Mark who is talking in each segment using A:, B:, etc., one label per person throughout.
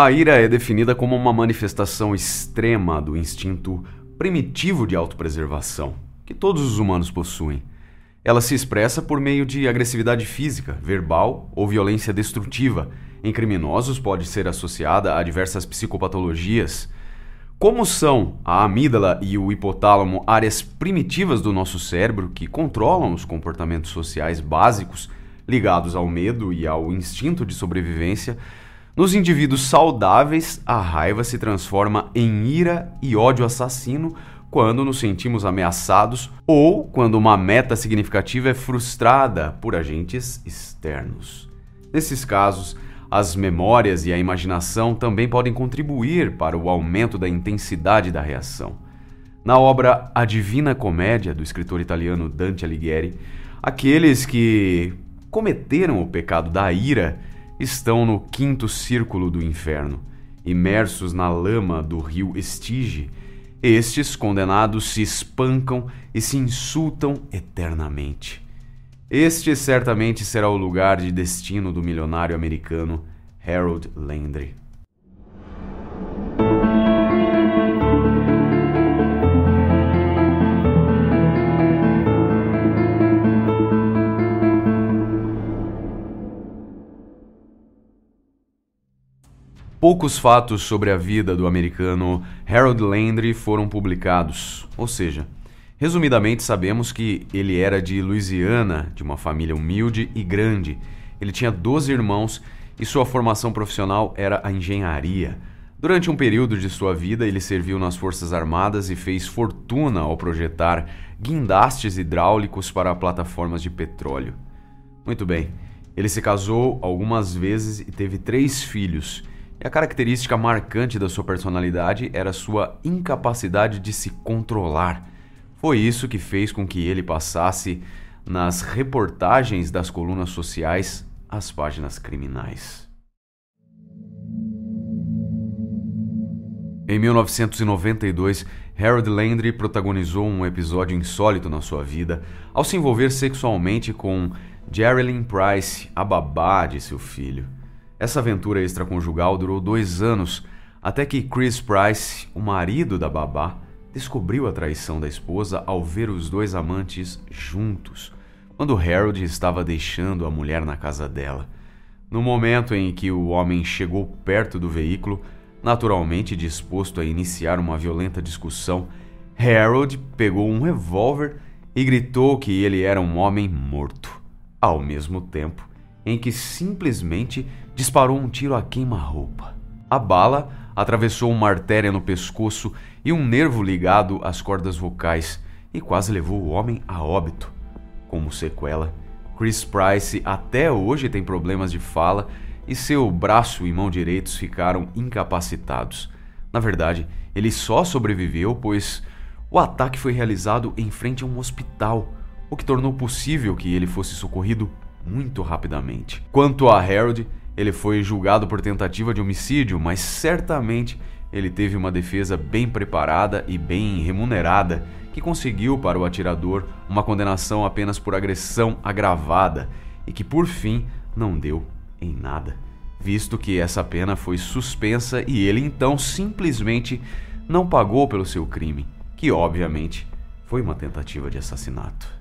A: A ira é definida como uma manifestação extrema do instinto primitivo de autopreservação que todos os humanos possuem. Ela se expressa por meio de agressividade física, verbal ou violência destrutiva. Em criminosos, pode ser associada a diversas psicopatologias. Como são a amígdala e o hipotálamo áreas primitivas do nosso cérebro que controlam os comportamentos sociais básicos ligados ao medo e ao instinto de sobrevivência, nos indivíduos saudáveis, a raiva se transforma em ira e ódio assassino quando nos sentimos ameaçados ou quando uma meta significativa é frustrada por agentes externos. Nesses casos, as memórias e a imaginação também podem contribuir para o aumento da intensidade da reação. Na obra A Divina Comédia, do escritor italiano Dante Alighieri, aqueles que cometeram o pecado da ira estão no quinto círculo do inferno, imersos na lama do rio Estige estes condenados se espancam e se insultam eternamente. Este certamente será o lugar de destino do milionário americano Harold Landry. Poucos fatos sobre a vida do americano Harold Landry foram publicados, ou seja, resumidamente sabemos que ele era de Louisiana, de uma família humilde e grande. Ele tinha 12 irmãos e sua formação profissional era a engenharia. Durante um período de sua vida, ele serviu nas Forças Armadas e fez fortuna ao projetar guindastes hidráulicos para plataformas de petróleo. Muito bem, ele se casou algumas vezes e teve três filhos. E a característica marcante da sua personalidade era sua incapacidade de se controlar. Foi isso que fez com que ele passasse nas reportagens das colunas sociais às páginas criminais. Em 1992, Harold Landry protagonizou um episódio insólito na sua vida ao se envolver sexualmente com Geraldine Price, a babá de seu filho. Essa aventura extraconjugal durou dois anos, até que Chris Price, o marido da babá, descobriu a traição da esposa ao ver os dois amantes juntos, quando Harold estava deixando a mulher na casa dela. No momento em que o homem chegou perto do veículo, naturalmente disposto a iniciar uma violenta discussão, Harold pegou um revólver e gritou que ele era um homem morto. Ao mesmo tempo, em que simplesmente disparou um tiro a queima-roupa. A bala atravessou uma artéria no pescoço e um nervo ligado às cordas vocais e quase levou o homem a óbito. Como sequela, Chris Price até hoje tem problemas de fala e seu braço e mão direitos ficaram incapacitados. Na verdade, ele só sobreviveu pois o ataque foi realizado em frente a um hospital, o que tornou possível que ele fosse socorrido muito rapidamente. Quanto a Harold, ele foi julgado por tentativa de homicídio, mas certamente ele teve uma defesa bem preparada e bem remunerada, que conseguiu para o atirador uma condenação apenas por agressão agravada e que por fim não deu em nada, visto que essa pena foi suspensa e ele então simplesmente não pagou pelo seu crime, que obviamente foi uma tentativa de assassinato.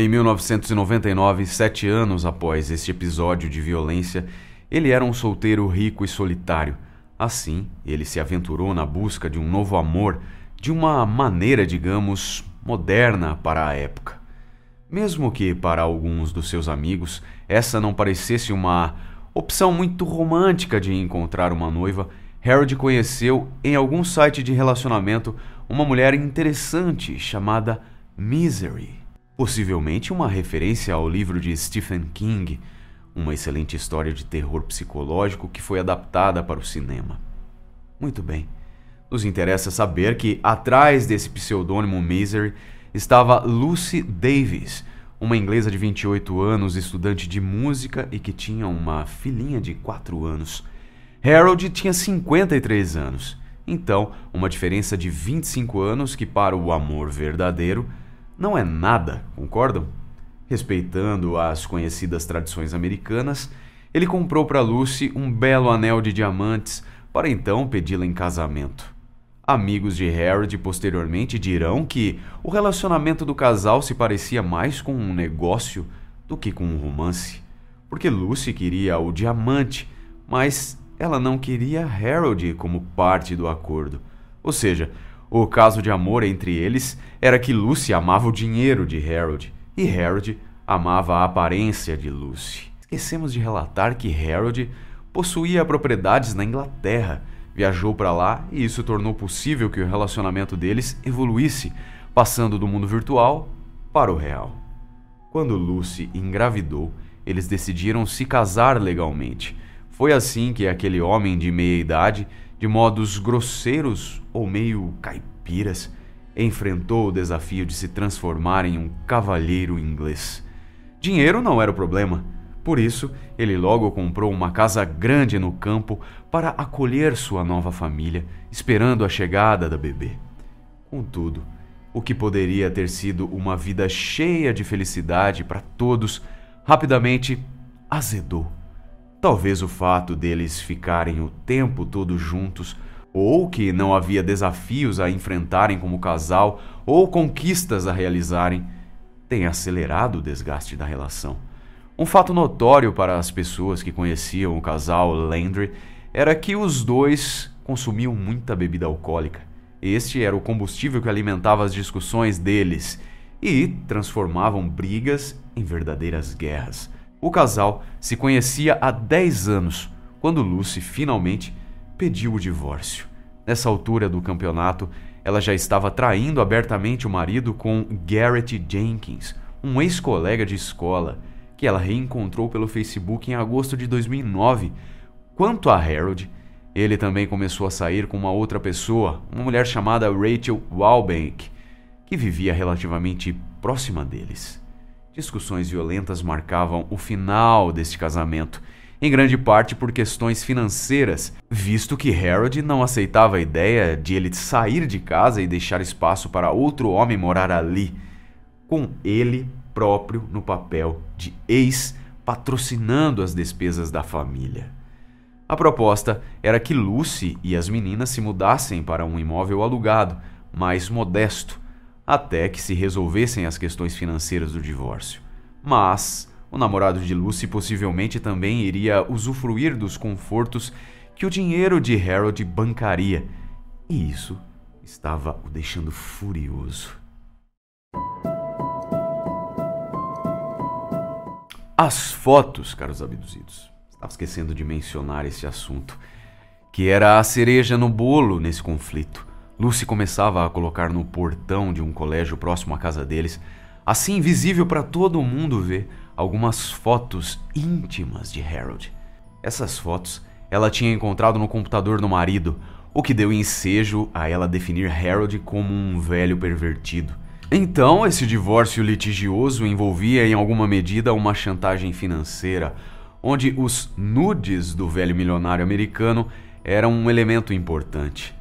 A: Em 1999, sete anos após este episódio de violência, ele era um solteiro rico e solitário. Assim, ele se aventurou na busca de um novo amor de uma maneira, digamos, moderna para a época. Mesmo que para alguns dos seus amigos essa não parecesse uma opção muito romântica de encontrar uma noiva, Harold conheceu em algum site de relacionamento uma mulher interessante chamada Misery possivelmente uma referência ao livro de Stephen King, uma excelente história de terror psicológico que foi adaptada para o cinema. Muito bem. Nos interessa saber que atrás desse pseudônimo Misery estava Lucy Davis, uma inglesa de 28 anos, estudante de música e que tinha uma filhinha de 4 anos. Harold tinha 53 anos, então uma diferença de 25 anos que para o amor verdadeiro não é nada, concordam? Respeitando as conhecidas tradições americanas, ele comprou para Lucy um belo anel de diamantes para então pedi-la em casamento. Amigos de Harold posteriormente dirão que o relacionamento do casal se parecia mais com um negócio do que com um romance, porque Lucy queria o diamante, mas ela não queria Harold como parte do acordo. Ou seja, o caso de amor entre eles era que Lucy amava o dinheiro de Harold e Harold amava a aparência de Lucy. Esquecemos de relatar que Harold possuía propriedades na Inglaterra, viajou para lá e isso tornou possível que o relacionamento deles evoluísse, passando do mundo virtual para o real. Quando Lucy engravidou, eles decidiram se casar legalmente. Foi assim que aquele homem de meia idade de modos grosseiros ou meio caipiras, enfrentou o desafio de se transformar em um cavalheiro inglês. Dinheiro não era o problema. Por isso, ele logo comprou uma casa grande no campo para acolher sua nova família, esperando a chegada da bebê. Contudo, o que poderia ter sido uma vida cheia de felicidade para todos, rapidamente azedou. Talvez o fato deles ficarem o tempo todo juntos, ou que não havia desafios a enfrentarem como casal ou conquistas a realizarem, tenha acelerado o desgaste da relação. Um fato notório para as pessoas que conheciam o casal Landry era que os dois consumiam muita bebida alcoólica. Este era o combustível que alimentava as discussões deles e transformavam brigas em verdadeiras guerras. O casal se conhecia há 10 anos, quando Lucy finalmente pediu o divórcio. Nessa altura do campeonato, ela já estava traindo abertamente o marido com Garrett Jenkins, um ex-colega de escola, que ela reencontrou pelo Facebook em agosto de 2009. Quanto a Harold, ele também começou a sair com uma outra pessoa, uma mulher chamada Rachel Walbank, que vivia relativamente próxima deles. Discussões violentas marcavam o final deste casamento, em grande parte por questões financeiras, visto que Harold não aceitava a ideia de ele sair de casa e deixar espaço para outro homem morar ali, com ele próprio no papel de ex patrocinando as despesas da família. A proposta era que Lucy e as meninas se mudassem para um imóvel alugado, mais modesto, até que se resolvessem as questões financeiras do divórcio. Mas o namorado de Lucy possivelmente também iria usufruir dos confortos que o dinheiro de Harold bancaria, e isso estava o deixando furioso. As fotos, caros abduzidos. Estava esquecendo de mencionar esse assunto, que era a cereja no bolo nesse conflito. Lucy começava a colocar no portão de um colégio próximo à casa deles, assim visível para todo mundo ver, algumas fotos íntimas de Harold. Essas fotos ela tinha encontrado no computador do marido, o que deu ensejo a ela definir Harold como um velho pervertido. Então, esse divórcio litigioso envolvia em alguma medida uma chantagem financeira, onde os nudes do velho milionário americano eram um elemento importante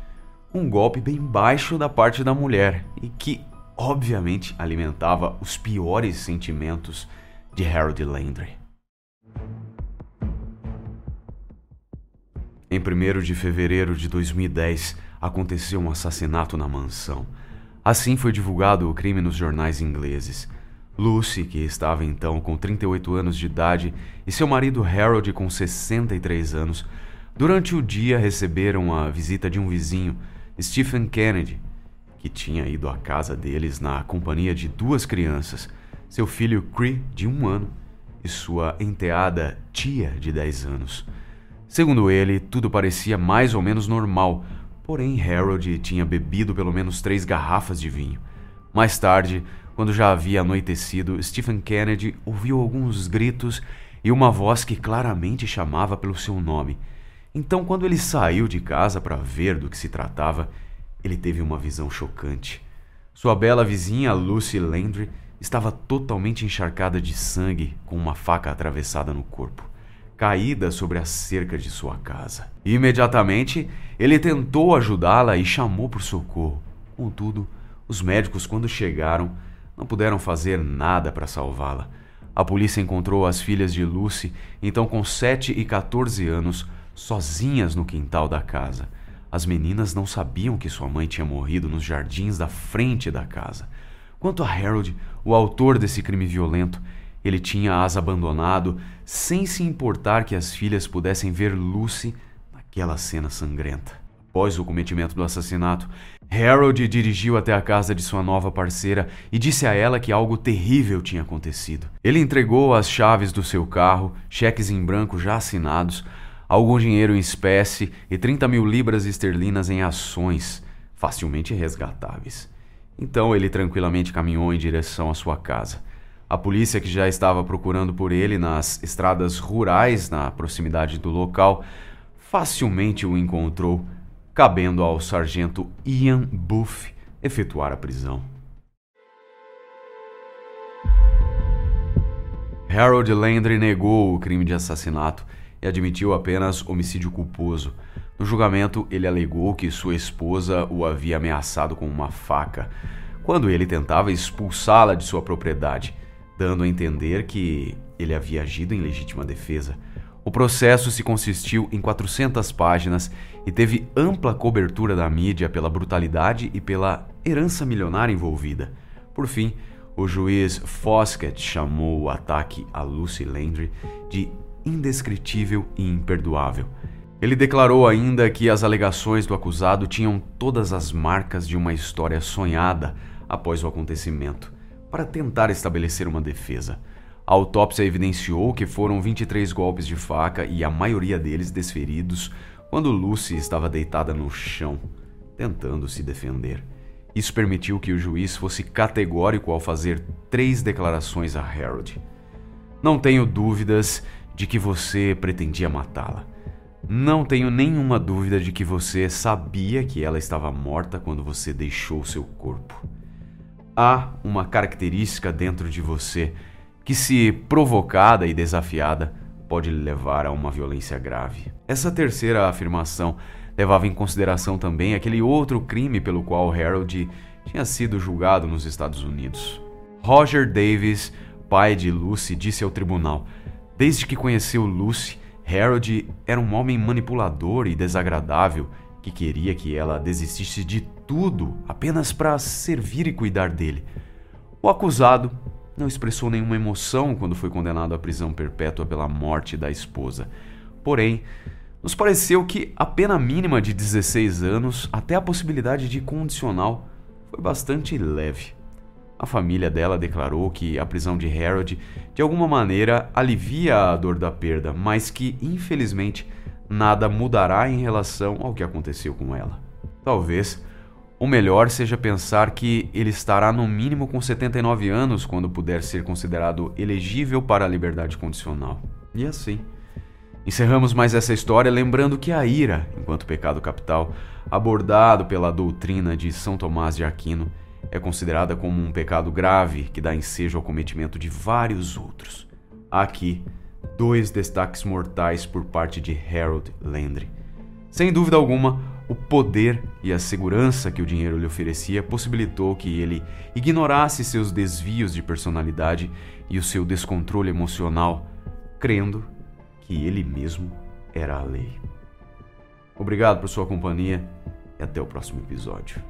A: um golpe bem baixo da parte da mulher e que, obviamente, alimentava os piores sentimentos de Harold Landry. Em 1 de fevereiro de 2010, aconteceu um assassinato na mansão. Assim foi divulgado o crime nos jornais ingleses. Lucy, que estava então com 38 anos de idade, e seu marido Harold, com 63 anos, durante o dia receberam a visita de um vizinho Stephen Kennedy, que tinha ido à casa deles na companhia de duas crianças, seu filho Cree, de um ano, e sua enteada tia, de 10 anos. Segundo ele, tudo parecia mais ou menos normal, porém Harold tinha bebido pelo menos três garrafas de vinho. Mais tarde, quando já havia anoitecido, Stephen Kennedy ouviu alguns gritos e uma voz que claramente chamava pelo seu nome. Então, quando ele saiu de casa para ver do que se tratava, ele teve uma visão chocante. Sua bela vizinha, Lucy Landry, estava totalmente encharcada de sangue, com uma faca atravessada no corpo, caída sobre a cerca de sua casa. Imediatamente, ele tentou ajudá-la e chamou por socorro. Contudo, os médicos, quando chegaram, não puderam fazer nada para salvá-la. A polícia encontrou as filhas de Lucy, então com 7 e 14 anos, sozinhas no quintal da casa. As meninas não sabiam que sua mãe tinha morrido nos jardins da frente da casa. Quanto a Harold, o autor desse crime violento, ele tinha as abandonado sem se importar que as filhas pudessem ver Lucy naquela cena sangrenta. Após o cometimento do assassinato, Harold dirigiu até a casa de sua nova parceira e disse a ela que algo terrível tinha acontecido. Ele entregou as chaves do seu carro, cheques em branco já assinados, algum dinheiro em espécie e 30 mil libras esterlinas em ações, facilmente resgatáveis. Então ele tranquilamente caminhou em direção à sua casa. A polícia, que já estava procurando por ele nas estradas rurais na proximidade do local, facilmente o encontrou, cabendo ao sargento Ian Buff efetuar a prisão. Harold Landry negou o crime de assassinato e admitiu apenas homicídio culposo. No julgamento, ele alegou que sua esposa o havia ameaçado com uma faca quando ele tentava expulsá-la de sua propriedade, dando a entender que ele havia agido em legítima defesa. O processo se consistiu em 400 páginas e teve ampla cobertura da mídia pela brutalidade e pela herança milionária envolvida. Por fim, o juiz Foskett chamou o ataque a Lucy Landry de indescritível e imperdoável. Ele declarou ainda que as alegações do acusado tinham todas as marcas de uma história sonhada após o acontecimento, para tentar estabelecer uma defesa. A autópsia evidenciou que foram 23 golpes de faca e a maioria deles desferidos quando Lucy estava deitada no chão, tentando se defender. Isso permitiu que o juiz fosse categórico ao fazer três declarações a Harold. Não tenho dúvidas de que você pretendia matá-la. Não tenho nenhuma dúvida de que você sabia que ela estava morta quando você deixou seu corpo. Há uma característica dentro de você que, se provocada e desafiada, pode levar a uma violência grave. Essa terceira afirmação levava em consideração também aquele outro crime pelo qual Harold tinha sido julgado nos Estados Unidos. Roger Davis, pai de Lucy, disse ao tribunal: Desde que conheceu Lucy, Harold era um homem manipulador e desagradável que queria que ela desistisse de tudo apenas para servir e cuidar dele. O acusado não expressou nenhuma emoção quando foi condenado à prisão perpétua pela morte da esposa. Porém, nos pareceu que a pena mínima de 16 anos, até a possibilidade de condicional, foi bastante leve. A família dela declarou que a prisão de Harold de alguma maneira alivia a dor da perda, mas que, infelizmente, nada mudará em relação ao que aconteceu com ela. Talvez o melhor seja pensar que ele estará no mínimo com 79 anos quando puder ser considerado elegível para a liberdade condicional. E assim. Encerramos mais essa história lembrando que a ira, enquanto pecado capital, abordado pela doutrina de São Tomás de Aquino, é considerada como um pecado grave que dá ensejo ao cometimento de vários outros. Aqui, dois destaques mortais por parte de Harold Landry. Sem dúvida alguma, o poder e a segurança que o dinheiro lhe oferecia possibilitou que ele ignorasse seus desvios de personalidade e o seu descontrole emocional, crendo que ele mesmo era a lei. Obrigado por sua companhia e até o próximo episódio.